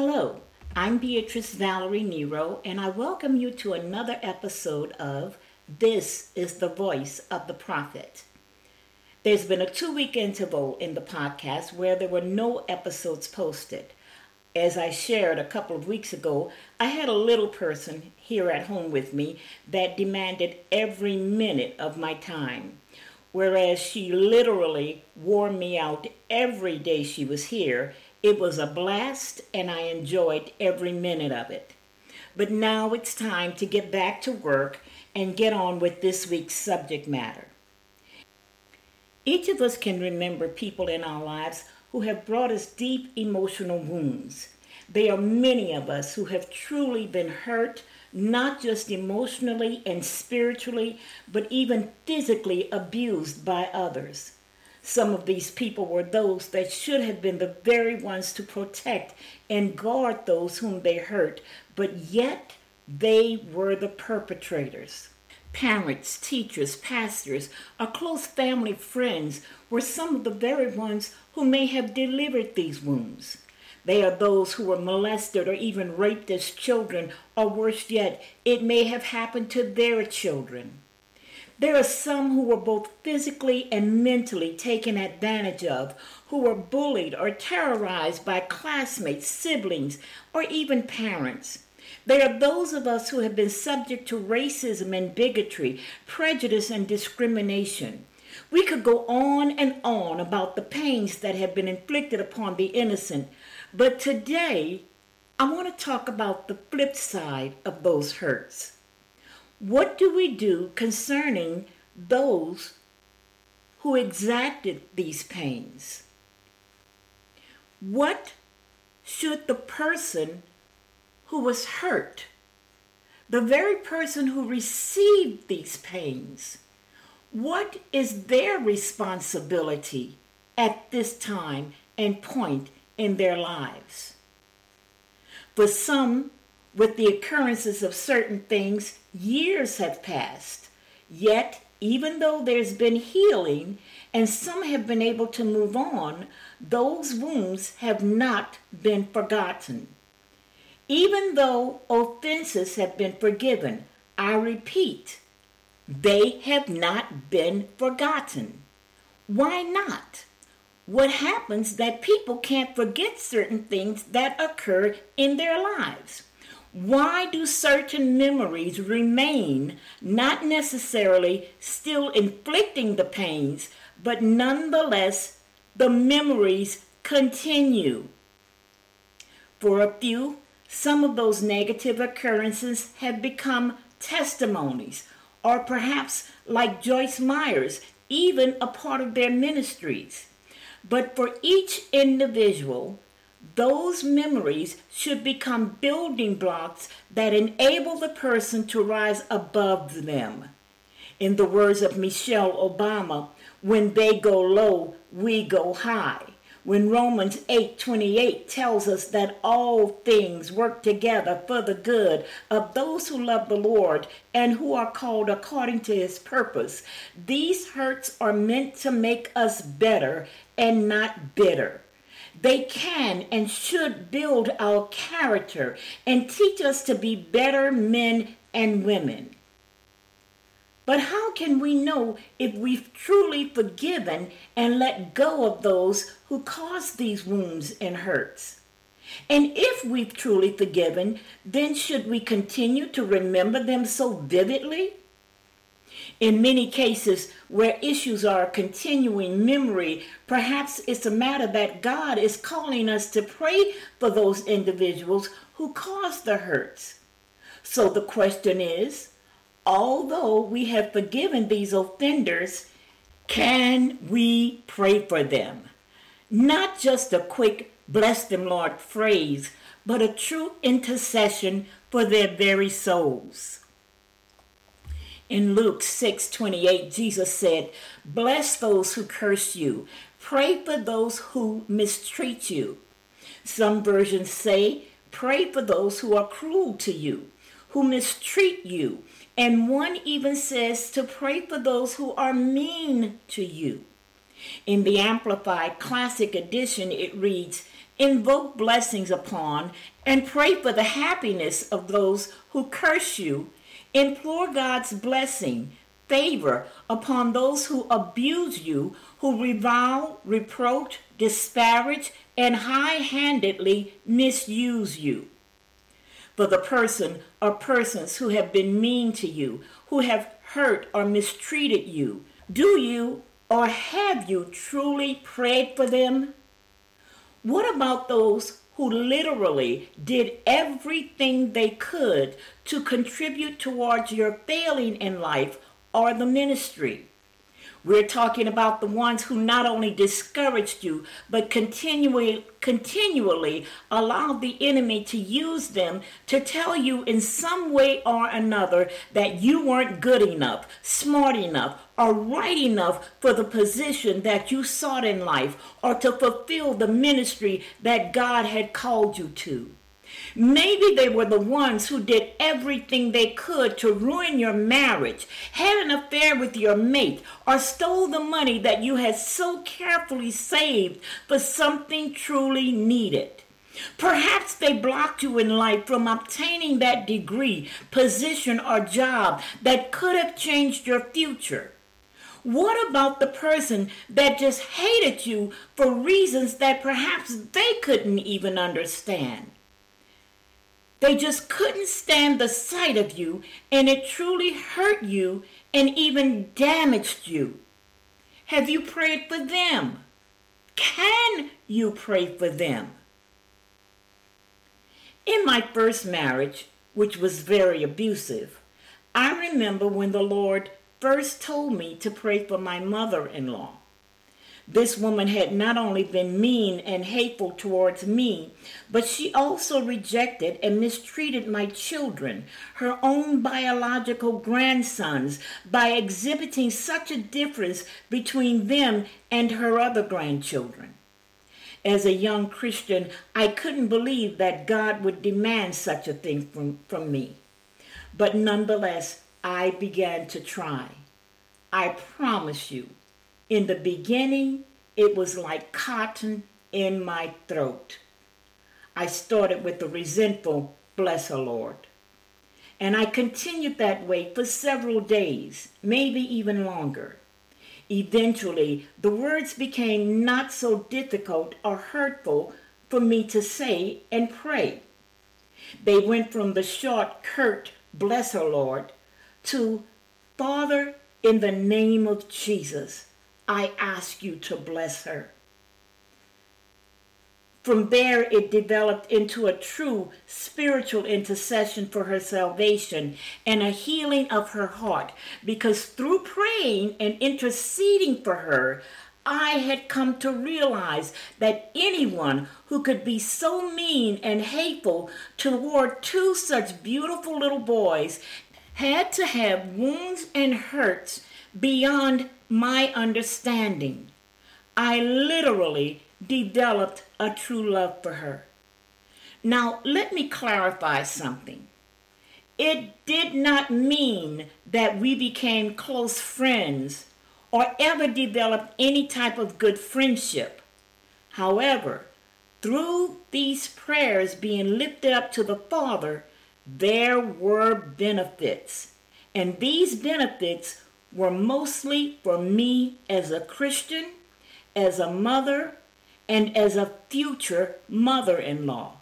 Hello, I'm Beatrice Valerie Nero, and I welcome you to another episode of This is the Voice of the Prophet. There's been a two week interval in the podcast where there were no episodes posted. As I shared a couple of weeks ago, I had a little person here at home with me that demanded every minute of my time, whereas she literally wore me out every day she was here it was a blast, and I enjoyed every minute of it. But now it's time to get back to work and get on with this week's subject matter. Each of us can remember people in our lives who have brought us deep emotional wounds. There are many of us who have truly been hurt, not just emotionally and spiritually, but even physically abused by others. Some of these people were those that should have been the very ones to protect and guard those whom they hurt, but yet they were the perpetrators. Parents, teachers, pastors, or close family friends were some of the very ones who may have delivered these wounds. They are those who were molested or even raped as children, or worse yet, it may have happened to their children. There are some who were both physically and mentally taken advantage of, who were bullied or terrorized by classmates, siblings, or even parents. There are those of us who have been subject to racism and bigotry, prejudice and discrimination. We could go on and on about the pains that have been inflicted upon the innocent, but today I want to talk about the flip side of those hurts. What do we do concerning those who exacted these pains? What should the person who was hurt, the very person who received these pains, what is their responsibility at this time and point in their lives? For some, with the occurrences of certain things, years have passed. Yet, even though there's been healing and some have been able to move on, those wounds have not been forgotten. Even though offenses have been forgiven, I repeat, they have not been forgotten. Why not? What happens that people can't forget certain things that occur in their lives? Why do certain memories remain, not necessarily still inflicting the pains, but nonetheless the memories continue? For a few, some of those negative occurrences have become testimonies, or perhaps, like Joyce Myers, even a part of their ministries. But for each individual, those memories should become building blocks that enable the person to rise above them. In the words of Michelle Obama, when they go low, we go high. When Romans 8:28 tells us that all things work together for the good of those who love the Lord and who are called according to his purpose, these hurts are meant to make us better and not bitter. They can and should build our character and teach us to be better men and women. But how can we know if we've truly forgiven and let go of those who caused these wounds and hurts? And if we've truly forgiven, then should we continue to remember them so vividly? In many cases where issues are a continuing memory, perhaps it's a matter that God is calling us to pray for those individuals who caused the hurts. So the question is although we have forgiven these offenders, can we pray for them? Not just a quick bless them, Lord phrase, but a true intercession for their very souls. In Luke 6:28, Jesus said, "Bless those who curse you. Pray for those who mistreat you." Some versions say, "Pray for those who are cruel to you, who mistreat you." And one even says to pray for those who are mean to you. In the Amplified Classic Edition, it reads, invoke blessings upon, and pray for the happiness of those who curse you. Implore God's blessing, favor upon those who abuse you, who revile, reproach, disparage, and high handedly misuse you. For the person or persons who have been mean to you, who have hurt or mistreated you, do you or have you truly prayed for them? What about those who literally did everything they could to contribute towards your failing in life or the ministry? We're talking about the ones who not only discouraged you, but continually, continually allowed the enemy to use them to tell you in some way or another that you weren't good enough, smart enough, or right enough for the position that you sought in life or to fulfill the ministry that God had called you to. Maybe they were the ones who did everything they could to ruin your marriage, had an affair with your mate, or stole the money that you had so carefully saved for something truly needed. Perhaps they blocked you in life from obtaining that degree, position, or job that could have changed your future. What about the person that just hated you for reasons that perhaps they couldn't even understand? They just couldn't stand the sight of you, and it truly hurt you and even damaged you. Have you prayed for them? Can you pray for them? In my first marriage, which was very abusive, I remember when the Lord first told me to pray for my mother in law. This woman had not only been mean and hateful towards me, but she also rejected and mistreated my children, her own biological grandsons, by exhibiting such a difference between them and her other grandchildren. As a young Christian, I couldn't believe that God would demand such a thing from, from me. But nonetheless, I began to try. I promise you, in the beginning, it was like cotton in my throat. I started with the resentful, bless her Lord. And I continued that way for several days, maybe even longer. Eventually, the words became not so difficult or hurtful for me to say and pray. They went from the short, curt, bless her Lord, to Father, in the name of Jesus, I ask you to bless her. From there, it developed into a true spiritual intercession for her salvation and a healing of her heart. Because through praying and interceding for her, I had come to realize that anyone who could be so mean and hateful toward two such beautiful little boys had to have wounds and hurts beyond my understanding. I literally developed a true love for her. Now, let me clarify something. It did not mean that we became close friends or ever developed any type of good friendship. However, through these prayers being lifted up to the Father, there were benefits. And these benefits were mostly for me as a Christian, as a mother, and as a future mother in law.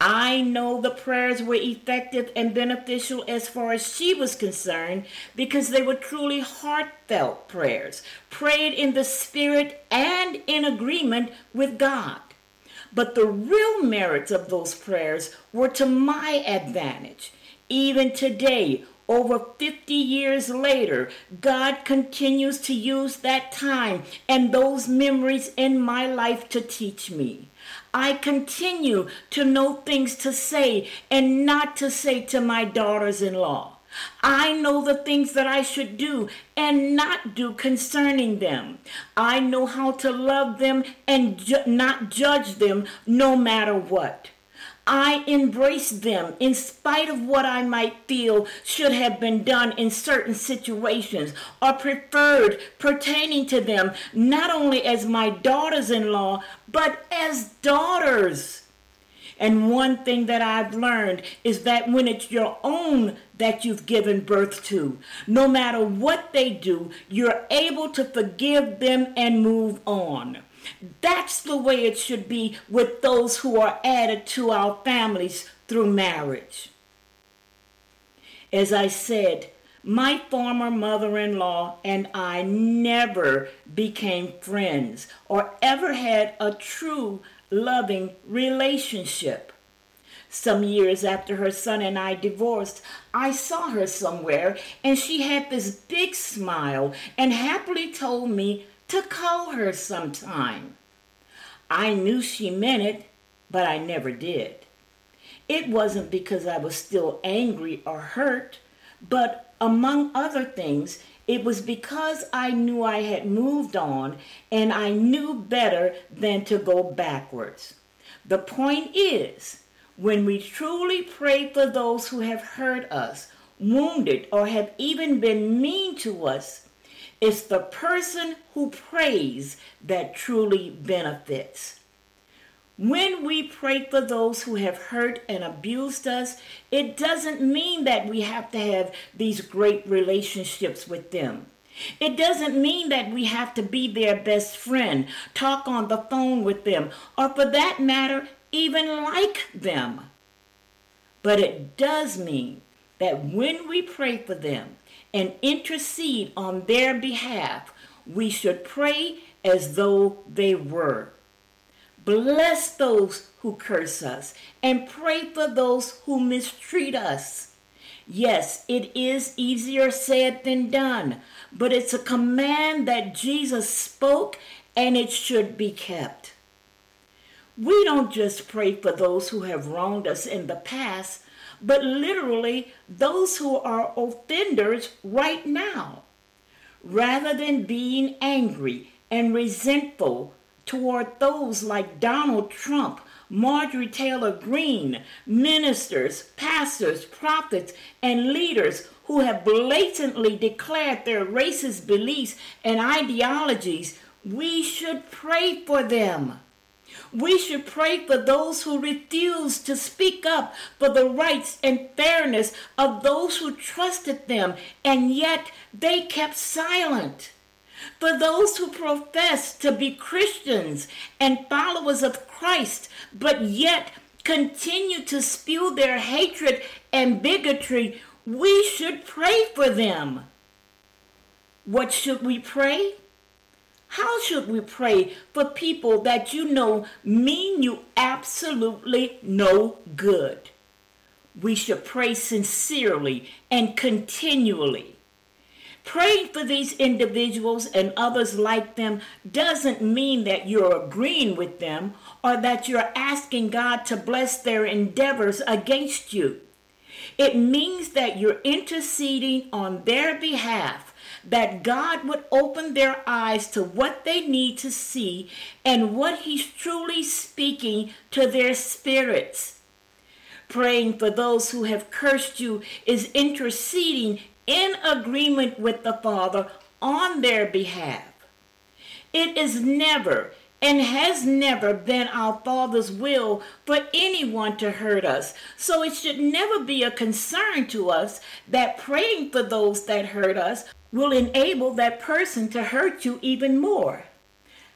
I know the prayers were effective and beneficial as far as she was concerned because they were truly heartfelt prayers, prayed in the Spirit and in agreement with God. But the real merits of those prayers were to my advantage. Even today, over 50 years later, God continues to use that time and those memories in my life to teach me. I continue to know things to say and not to say to my daughters in law. I know the things that I should do and not do concerning them. I know how to love them and ju- not judge them no matter what. I embrace them in spite of what I might feel should have been done in certain situations or preferred pertaining to them, not only as my daughters in law, but as daughters. And one thing that I've learned is that when it's your own that you've given birth to, no matter what they do, you're able to forgive them and move on. That's the way it should be with those who are added to our families through marriage. As I said, my former mother in law and I never became friends or ever had a true loving relationship. Some years after her son and I divorced, I saw her somewhere and she had this big smile and happily told me to call her sometime. I knew she meant it, but I never did. It wasn't because I was still angry or hurt, but among other things, it was because I knew I had moved on and I knew better than to go backwards. The point is, when we truly pray for those who have hurt us, wounded, or have even been mean to us, it's the person who prays that truly benefits. When we pray for those who have hurt and abused us, it doesn't mean that we have to have these great relationships with them. It doesn't mean that we have to be their best friend, talk on the phone with them, or for that matter, even like them. But it does mean that when we pray for them and intercede on their behalf, we should pray as though they were Bless those who curse us and pray for those who mistreat us. Yes, it is easier said than done, but it's a command that Jesus spoke and it should be kept. We don't just pray for those who have wronged us in the past, but literally those who are offenders right now. Rather than being angry and resentful toward those like Donald Trump, Marjorie Taylor Greene, ministers, pastors, prophets, and leaders who have blatantly declared their racist beliefs and ideologies, we should pray for them. We should pray for those who refuse to speak up for the rights and fairness of those who trusted them, and yet they kept silent. For those who profess to be Christians and followers of Christ, but yet continue to spew their hatred and bigotry, we should pray for them. What should we pray? How should we pray for people that you know mean you absolutely no good? We should pray sincerely and continually. Praying for these individuals and others like them doesn't mean that you're agreeing with them or that you're asking God to bless their endeavors against you. It means that you're interceding on their behalf, that God would open their eyes to what they need to see and what He's truly speaking to their spirits. Praying for those who have cursed you is interceding in agreement with the Father on their behalf. It is never and has never been our Father's will for anyone to hurt us. So it should never be a concern to us that praying for those that hurt us will enable that person to hurt you even more.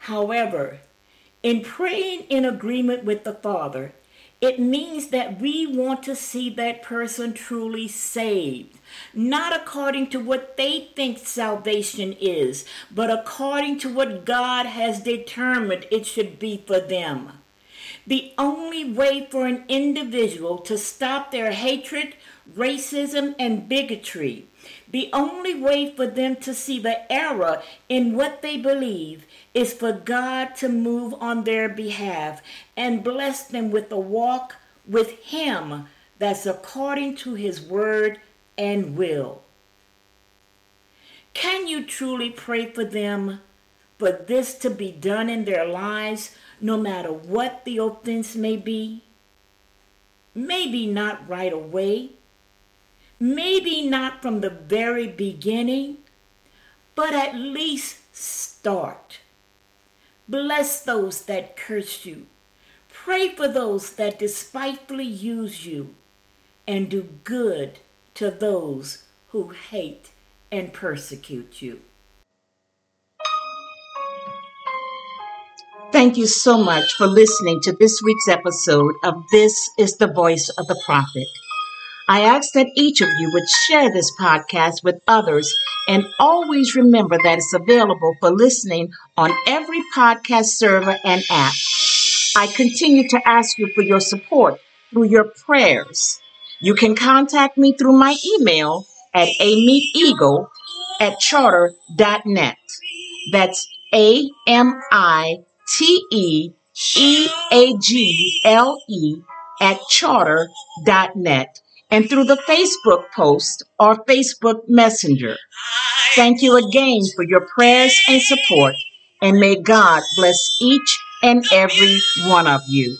However, in praying in agreement with the Father, it means that we want to see that person truly saved, not according to what they think salvation is, but according to what God has determined it should be for them. The only way for an individual to stop their hatred, racism, and bigotry, the only way for them to see the error in what they believe is for God to move on their behalf and bless them with a walk with Him that's according to His word and will. Can you truly pray for them for this to be done in their lives, no matter what the offense may be? Maybe not right away, maybe not from the very beginning, but at least start. Bless those that curse you. Pray for those that despitefully use you, and do good to those who hate and persecute you. Thank you so much for listening to this week's episode of This is the Voice of the Prophet. I ask that each of you would share this podcast with others and always remember that it's available for listening on every podcast server and app. I continue to ask you for your support through your prayers. You can contact me through my email at amiteeagle at charter.net. That's A M I T E E A G L E at charter.net and through the Facebook post or Facebook Messenger. Thank you again for your prayers and support, and may God bless each and every one of you.